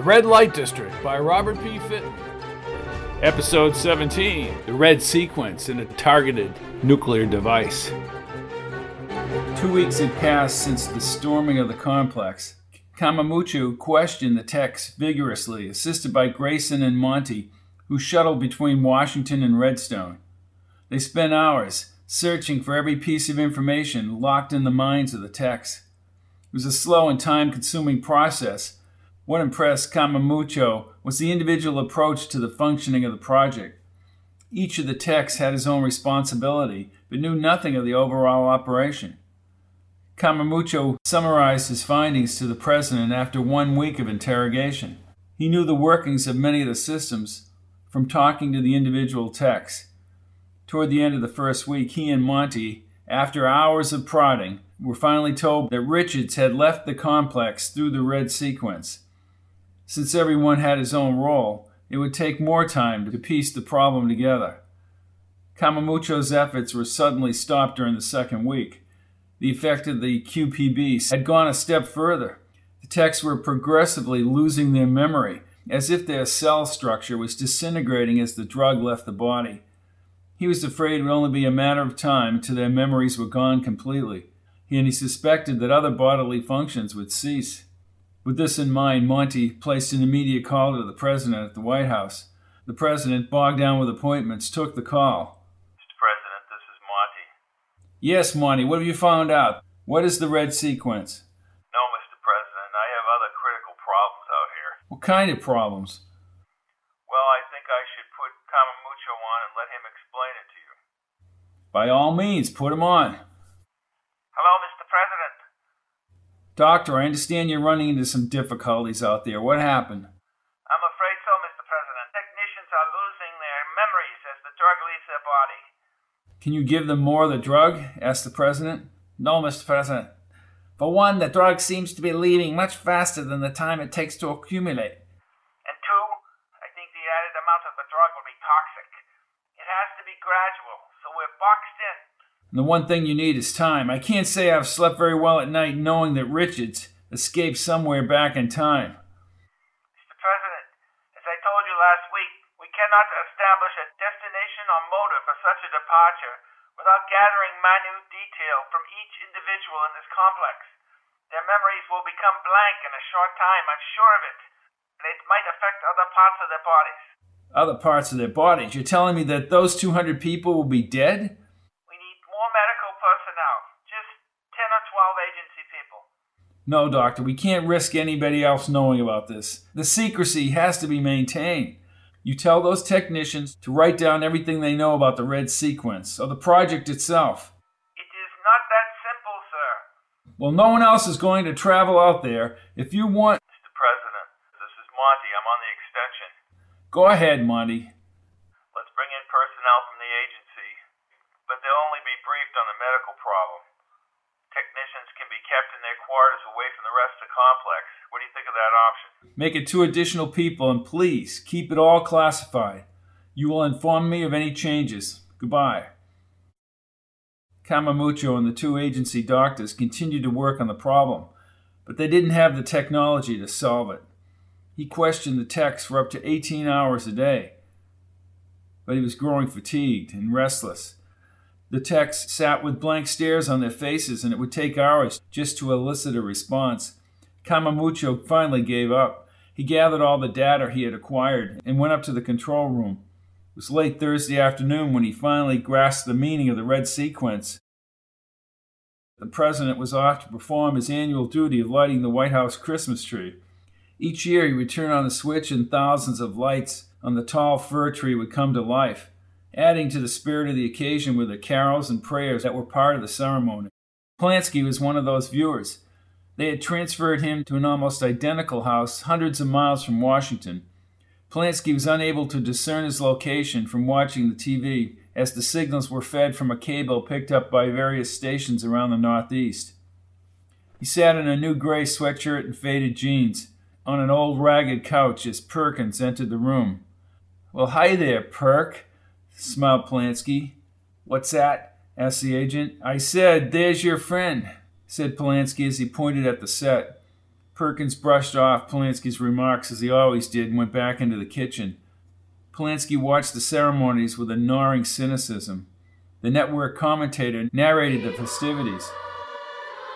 The Red Light District by Robert P. Fitton. Episode 17 The Red Sequence in a Targeted Nuclear Device. Two weeks had passed since the storming of the complex. Kamamucho questioned the techs vigorously, assisted by Grayson and Monty, who shuttled between Washington and Redstone. They spent hours searching for every piece of information locked in the minds of the techs. It was a slow and time consuming process. What impressed Kamamucho was the individual approach to the functioning of the project. Each of the techs had his own responsibility, but knew nothing of the overall operation. Kamamucho summarized his findings to the president after one week of interrogation. He knew the workings of many of the systems from talking to the individual techs. Toward the end of the first week, he and Monty, after hours of prodding, were finally told that Richards had left the complex through the red sequence. Since everyone had his own role, it would take more time to piece the problem together. Kamamucho's efforts were suddenly stopped during the second week. The effect of the QPB had gone a step further. The techs were progressively losing their memory, as if their cell structure was disintegrating as the drug left the body. He was afraid it would only be a matter of time until their memories were gone completely and he suspected that other bodily functions would cease. With this in mind, Monty placed an immediate call to the president at the White House. The president, bogged down with appointments, took the call. Mr. President, this is Monty. Yes, Monty, what have you found out? What is the red sequence? No, Mr. President, I have other critical problems out here. What kind of problems? Well, I think I should put Kamamucho on and let him explain it to you. By all means, put him on. Doctor, I understand you're running into some difficulties out there. What happened? I'm afraid so, Mr. President. Technicians are losing their memories as the drug leaves their body. Can you give them more of the drug? asked the President. No, Mr. President. For one, the drug seems to be leaving much faster than the time it takes to accumulate. And two, I think the added amount of the drug will be toxic. It has to be gradual, so we're boxed in. And the one thing you need is time. I can't say I've slept very well at night knowing that Richards escaped somewhere back in time. Mr. President, as I told you last week, we cannot establish a destination or motive for such a departure without gathering minute detail from each individual in this complex. Their memories will become blank in a short time, I'm sure of it, and it might affect other parts of their bodies. Other parts of their bodies? You're telling me that those 200 people will be dead? No, doctor, we can't risk anybody else knowing about this. The secrecy has to be maintained. You tell those technicians to write down everything they know about the red sequence or the project itself. It is not that simple, sir. Well, no one else is going to travel out there. If you want. Mr. President, this is Monty. I'm on the extension. Go ahead, Monty. Let's bring in personnel from the agency, but they'll only be briefed on the medical problem technicians can be kept in their quarters away from the rest of the complex. What do you think of that option? Make it two additional people, and please keep it all classified. You will inform me of any changes. Goodbye. Kamamucho and the two agency doctors continued to work on the problem, but they didn't have the technology to solve it. He questioned the techs for up to 18 hours a day, but he was growing fatigued and restless. The techs sat with blank stares on their faces, and it would take hours just to elicit a response. Kamamucho finally gave up. He gathered all the data he had acquired and went up to the control room. It was late Thursday afternoon when he finally grasped the meaning of the red sequence. The president was off to perform his annual duty of lighting the White House Christmas tree. Each year he would turn on the switch and thousands of lights on the tall fir tree would come to life. Adding to the spirit of the occasion were the carols and prayers that were part of the ceremony. Polanski was one of those viewers. They had transferred him to an almost identical house hundreds of miles from Washington. Polanski was unable to discern his location from watching the TV as the signals were fed from a cable picked up by various stations around the Northeast. He sat in a new gray sweatshirt and faded jeans on an old ragged couch as Perkins entered the room. Well, hi there, Perk, smiled Polanski. What's that? asked the agent. I said, there's your friend, said Polanski as he pointed at the set. Perkins brushed off Polanski's remarks as he always did and went back into the kitchen. Polanski watched the ceremonies with a gnawing cynicism. The network commentator narrated the festivities.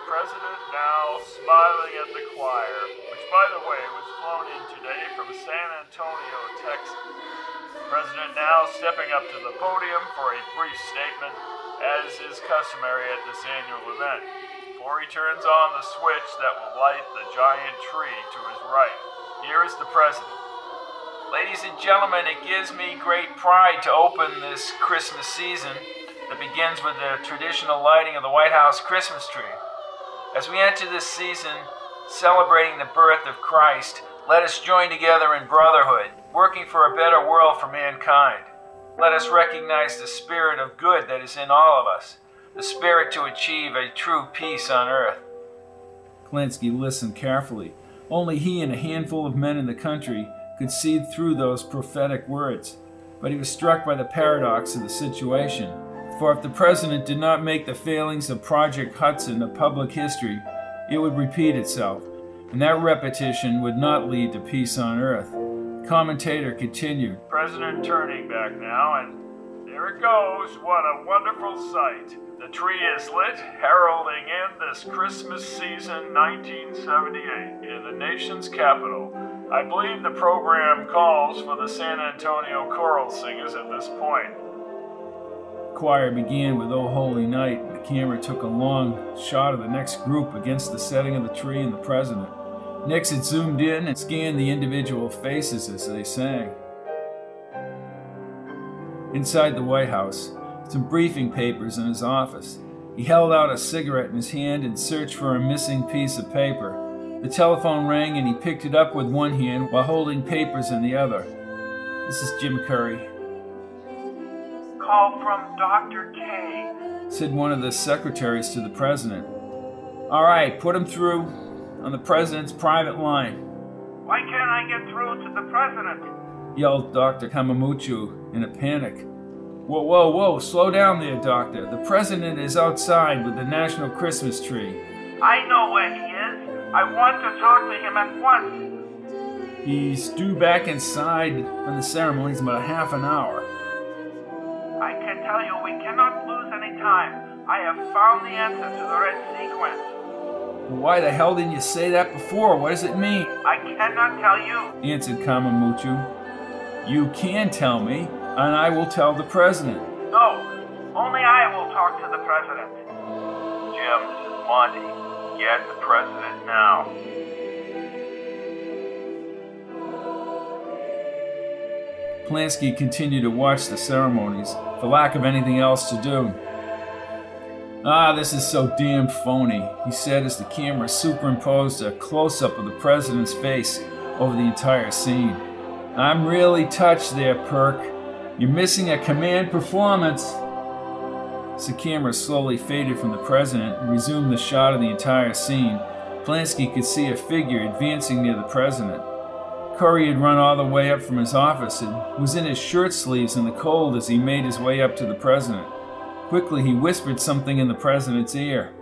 President now smiling at the choir, which, by the way, was flown in today from San Antonio. President now stepping up to the podium for a brief statement, as is customary at this annual event before he turns on the switch that will light the giant tree to his right. Here is the president. Ladies and gentlemen, it gives me great pride to open this Christmas season that begins with the traditional lighting of the White House Christmas tree. As we enter this season celebrating the birth of Christ, let us join together in brotherhood, working for a better world for mankind. Let us recognize the spirit of good that is in all of us the spirit to achieve a true peace on earth. Polanski listened carefully. Only he and a handful of men in the country could see through those prophetic words. But he was struck by the paradox of the situation. For if the president did not make the failings of Project Hudson a public history, it would repeat itself, and that repetition would not lead to peace on earth. The commentator continued President turning back now, and there it goes. What a wonderful sight. The tree is lit, heralding in this Christmas season 1978 in the nation's capital. I believe the program calls for the San Antonio Choral Singers at this point. Choir began with O Holy Night. The camera took a long shot of the next group against the setting of the tree and the president. Next, it zoomed in and scanned the individual faces as they sang. Inside the White House, some briefing papers in his office. He held out a cigarette in his hand and searched for a missing piece of paper. The telephone rang and he picked it up with one hand while holding papers in the other. This is Jim Curry. Call from Dr. K, said one of the secretaries to the president. All right, put him through on the president's private line. Why can't I get through to the president? yelled Dr. Kamamuchu in a panic. Whoa, whoa, whoa, slow down there, Doctor. The President is outside with the National Christmas tree. I know where he is. I want to talk to him at once. He's due back inside on the ceremonies in about half an hour. I can tell you we cannot lose any time. I have found the answer to the red sequence. Why the hell didn't you say that before? What does it mean? I cannot tell you, answered Kamamuchu. You can tell me and I will tell the president. No, only I will talk to the president. Jim, this is Monty. Get the president now. Polanski continued to watch the ceremonies for lack of anything else to do. Ah, this is so damn phony, he said as the camera superimposed a close up of the president's face over the entire scene. I'm really touched there, Perk. You're missing a command performance. As the camera slowly faded from the president and resumed the shot of the entire scene, Polanski could see a figure advancing near the president. Curry had run all the way up from his office and was in his shirt sleeves in the cold as he made his way up to the president. Quickly, he whispered something in the president's ear.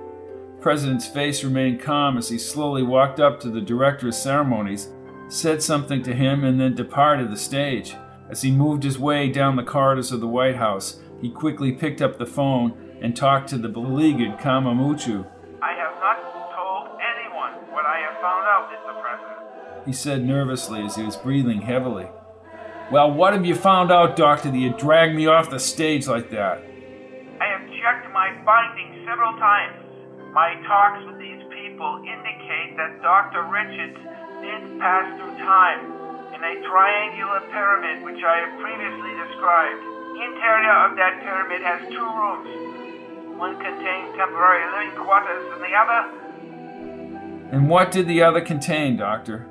The president's face remained calm as he slowly walked up to the director of ceremonies, said something to him, and then departed the stage. As he moved his way down the corridors of the White House, he quickly picked up the phone and talked to the beleaguered Kamamuchu. He said nervously as he was breathing heavily. Well, what have you found out, Doctor, that you dragged me off the stage like that? I have checked my findings several times. My talks with these people indicate that Dr. Richards did pass through time in a triangular pyramid which I have previously described. The interior of that pyramid has two rooms. One contains temporary living quarters and the other. And what did the other contain, Doctor?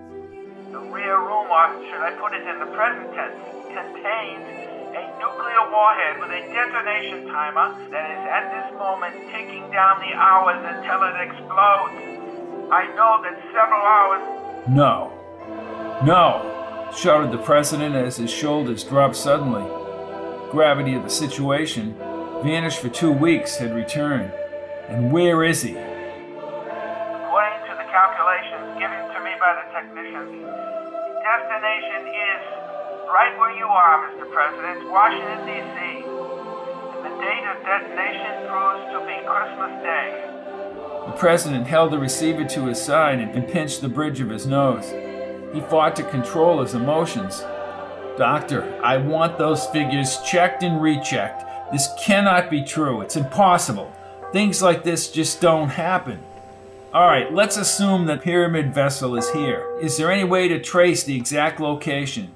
Or should I put it in the present tense, contains a nuclear warhead with a detonation timer that is at this moment ticking down the hours until it explodes. I know that several hours. No. No shouted the president as his shoulders dropped suddenly. Gravity of the situation, vanished for two weeks, had returned. And where is he? You are, Mr. President, Washington, D.C. The date of detonation proves to be Christmas Day. The president held the receiver to his side and pinched the bridge of his nose. He fought to control his emotions. Doctor, I want those figures checked and rechecked. This cannot be true. It's impossible. Things like this just don't happen. All right, let's assume the pyramid vessel is here. Is there any way to trace the exact location?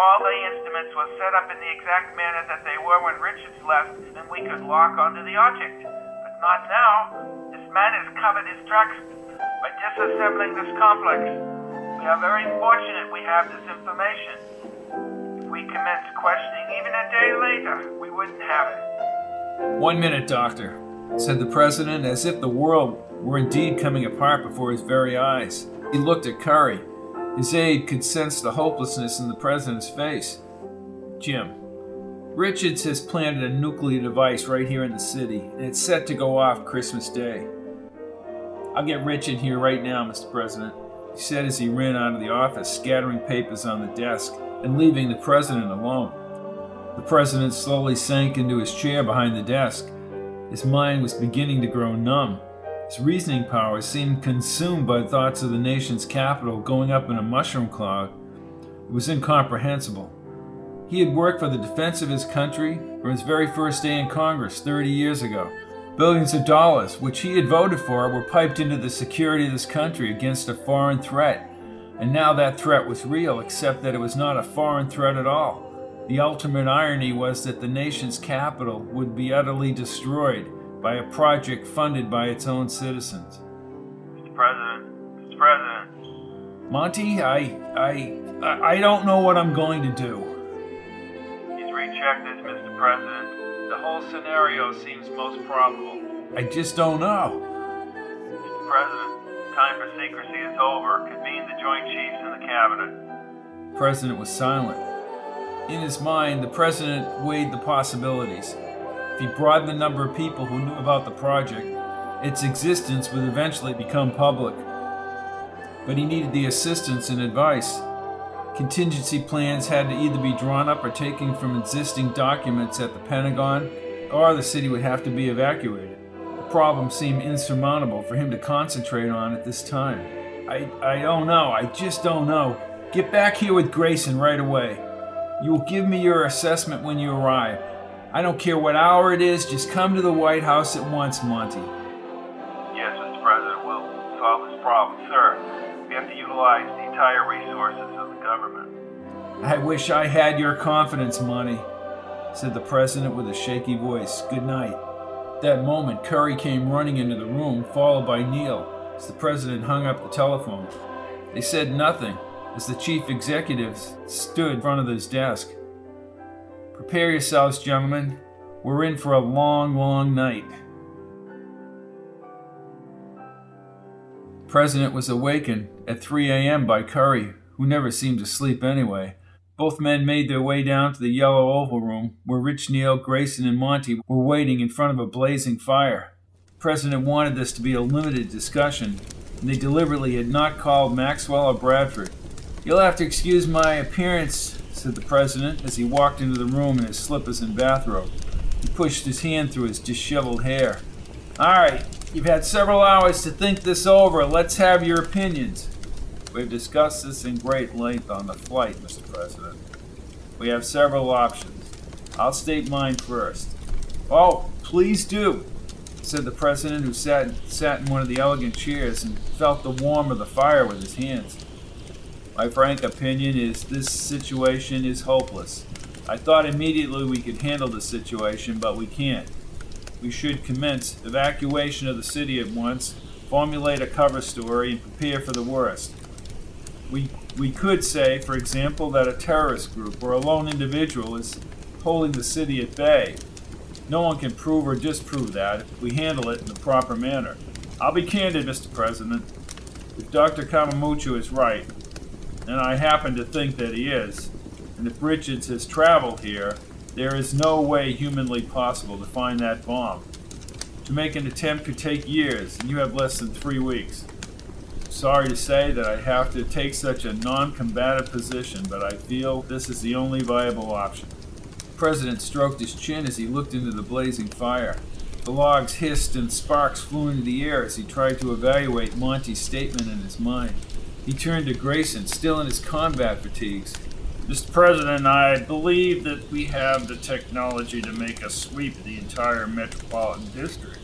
All the instruments were set up in the exact manner that they were when Richards left, and we could lock onto the object. But not now. This man has covered his tracks by disassembling this complex. We are very fortunate we have this information. If we commenced questioning even a day later, we wouldn't have it. One minute, Doctor, said the president, as if the world were indeed coming apart before his very eyes. He looked at Curry. His aide could sense the hopelessness in the president's face. Jim, Richards has planted a nuclear device right here in the city, and it's set to go off Christmas Day. I'll get Rich in here right now, Mr. President, he said as he ran out of the office, scattering papers on the desk and leaving the president alone. The president slowly sank into his chair behind the desk. His mind was beginning to grow numb. His reasoning powers seemed consumed by thoughts of the nation's capital going up in a mushroom cloud. It was incomprehensible. He had worked for the defense of his country from his very first day in Congress 30 years ago. Billions of dollars, which he had voted for, were piped into the security of this country against a foreign threat. And now that threat was real, except that it was not a foreign threat at all. The ultimate irony was that the nation's capital would be utterly destroyed by a project funded by its own citizens. Mr. President, Mr. President, Monty, I, I, I don't know what I'm going to do. he's rechecked this, Mr. President. The whole scenario seems most probable. I just don't know. Mr. President, time for secrecy is over. Convene the Joint Chiefs and the Cabinet. The president was silent. In his mind, the president weighed the possibilities. If he broadened the number of people who knew about the project, its existence would eventually become public. But he needed the assistance and advice. Contingency plans had to either be drawn up or taken from existing documents at the Pentagon, or the city would have to be evacuated. The problem seemed insurmountable for him to concentrate on at this time. I, I don't know. I just don't know. Get back here with Grayson right away. You will give me your assessment when you arrive. I don't care what hour it is, just come to the White House at once, Monty. Yes, Mr. President, we'll solve this problem. Sir, we have to utilize the entire resources of the government. I wish I had your confidence, Monty, said the president with a shaky voice. Good night. At that moment, Curry came running into the room, followed by Neil, as the president hung up the telephone. They said nothing as the chief executive stood in front of his desk. Prepare yourselves, gentlemen. We're in for a long, long night. The president was awakened at 3 a.m. by Curry, who never seemed to sleep anyway. Both men made their way down to the yellow oval room, where Rich Neil, Grayson, and Monty were waiting in front of a blazing fire. The president wanted this to be a limited discussion, and they deliberately had not called Maxwell or Bradford. You'll have to excuse my appearance, said the president as he walked into the room in his slippers and bathrobe. He pushed his hand through his disheveled hair. All right, you've had several hours to think this over. Let's have your opinions. We've discussed this in great length on the flight, Mr. President. We have several options. I'll state mine first. Oh, please do, said the president, who sat, sat in one of the elegant chairs and felt the warmth of the fire with his hands. My frank opinion is this situation is hopeless. I thought immediately we could handle the situation, but we can't. We should commence evacuation of the city at once, formulate a cover story, and prepare for the worst. We, we could say, for example, that a terrorist group or a lone individual is holding the city at bay. No one can prove or disprove that if we handle it in the proper manner. I'll be candid, Mr. President. If Dr. Kamamucho is right, and I happen to think that he is, and if Richards has traveled here, there is no way humanly possible to find that bomb. To make an attempt could take years, and you have less than three weeks. Sorry to say that I have to take such a non combative position, but I feel this is the only viable option. The president stroked his chin as he looked into the blazing fire. The logs hissed and sparks flew into the air as he tried to evaluate Monty's statement in his mind. He turned to Grayson, still in his combat fatigues. Mr. President, I believe that we have the technology to make a sweep of the entire metropolitan district.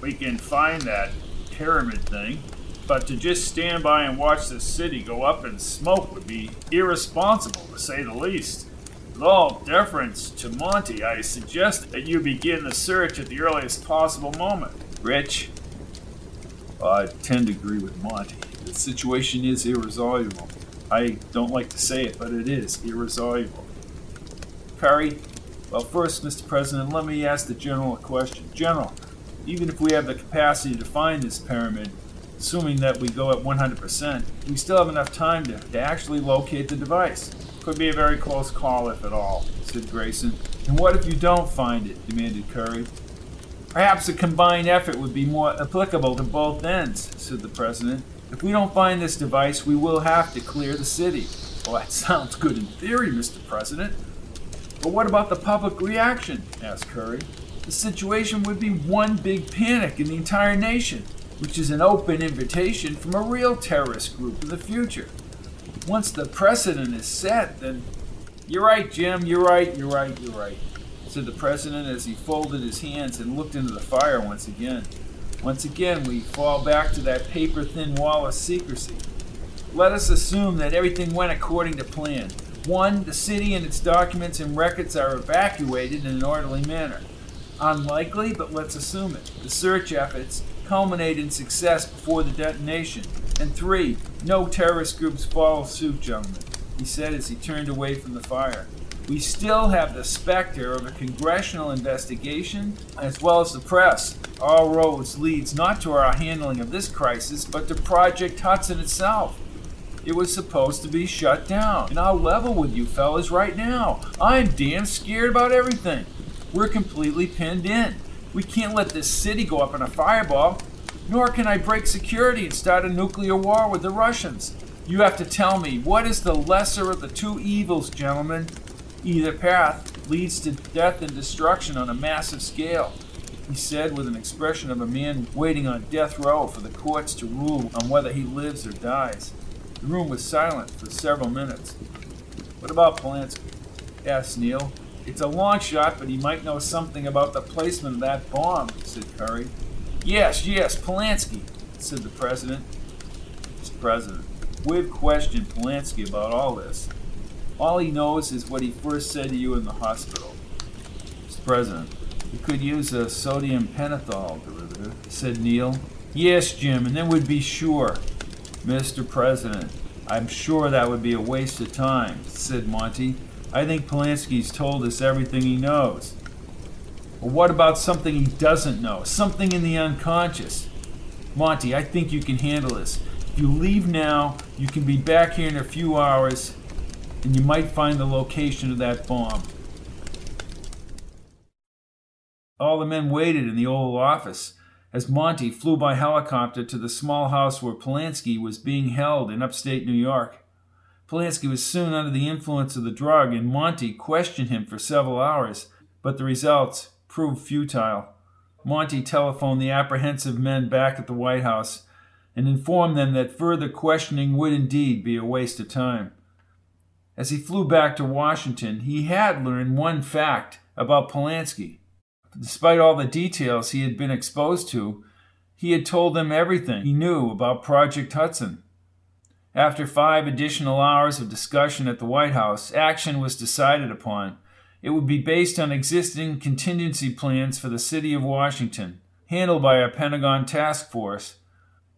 We can find that pyramid thing, but to just stand by and watch the city go up in smoke would be irresponsible, to say the least. With all deference to Monty, I suggest that you begin the search at the earliest possible moment. Rich, I tend to agree with Monty. The situation is irresolvable. I don't like to say it, but it is irresolvable. Curry, well, first, Mr. President, let me ask the General a question. General, even if we have the capacity to find this pyramid, assuming that we go at 100%, we still have enough time to, to actually locate the device. Could be a very close call, if at all, said Grayson. And what if you don't find it? demanded Curry. Perhaps a combined effort would be more applicable to both ends, said the President. If we don't find this device, we will have to clear the city. Well, that sounds good in theory, Mr. President. But what about the public reaction? asked Curry. The situation would be one big panic in the entire nation, which is an open invitation from a real terrorist group in the future. Once the precedent is set, then. You're right, Jim, you're right, you're right, you're right, said the president as he folded his hands and looked into the fire once again. Once again, we fall back to that paper thin wall of secrecy. Let us assume that everything went according to plan. One, the city and its documents and records are evacuated in an orderly manner. Unlikely, but let's assume it. The search efforts culminate in success before the detonation. And three, no terrorist groups follow suit, gentlemen, he said as he turned away from the fire. We still have the specter of a congressional investigation as well as the press. All roads leads not to our handling of this crisis, but to Project Hudson itself. It was supposed to be shut down. And I'll level with you fellas right now. I'm damn scared about everything. We're completely pinned in. We can't let this city go up in a fireball, nor can I break security and start a nuclear war with the Russians. You have to tell me, what is the lesser of the two evils, gentlemen? Either path leads to death and destruction on a massive scale, he said with an expression of a man waiting on death row for the courts to rule on whether he lives or dies. The room was silent for several minutes. What about Polanski? asked Neil. It's a long shot, but he might know something about the placement of that bomb, said Curry. Yes, yes, Polanski, said the president. Mr. President, we've questioned Polanski about all this. All he knows is what he first said to you in the hospital. Mr. President, we could use a sodium pentothal derivative, said Neil. Yes, Jim, and then we'd be sure. Mr. President, I'm sure that would be a waste of time, said Monty. I think Polanski's told us everything he knows. But what about something he doesn't know? Something in the unconscious? Monty, I think you can handle this. If you leave now, you can be back here in a few hours, and you might find the location of that bomb. All the men waited in the Oval Office as Monty flew by helicopter to the small house where Polanski was being held in upstate New York. Polanski was soon under the influence of the drug, and Monty questioned him for several hours, but the results proved futile. Monty telephoned the apprehensive men back at the White House and informed them that further questioning would indeed be a waste of time. As he flew back to Washington, he had learned one fact about Polanski. Despite all the details he had been exposed to, he had told them everything he knew about Project Hudson. After five additional hours of discussion at the White House, action was decided upon. It would be based on existing contingency plans for the city of Washington, handled by a Pentagon task force.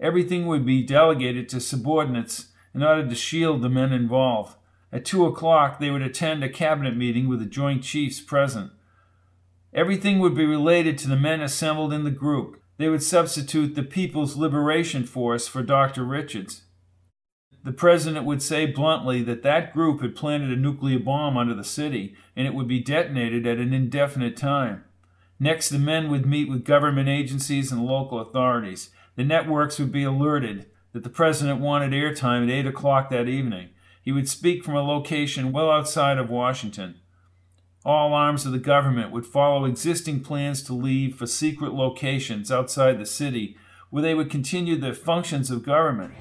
Everything would be delegated to subordinates in order to shield the men involved. At two o'clock, they would attend a cabinet meeting with the Joint Chiefs present. Everything would be related to the men assembled in the group. They would substitute the People's Liberation Force for Dr. Richards. The president would say bluntly that that group had planted a nuclear bomb under the city and it would be detonated at an indefinite time. Next, the men would meet with government agencies and local authorities. The networks would be alerted. that the president wanted airtime at 8 o'clock that evening. He would speak from a location well outside of Washington. All arms of the government would follow existing plans to leave for secret locations outside the city where they would continue the functions of government.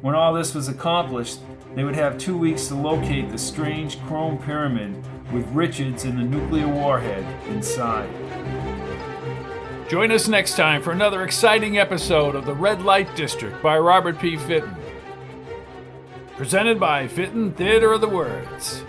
When all this was accomplished, they would have two weeks to locate the strange chrome pyramid with Richards and the nuclear warhead inside. Join us next time for another exciting episode of The Red Light District by Robert P. Fitton. Presented by Fitton Theater of the Words.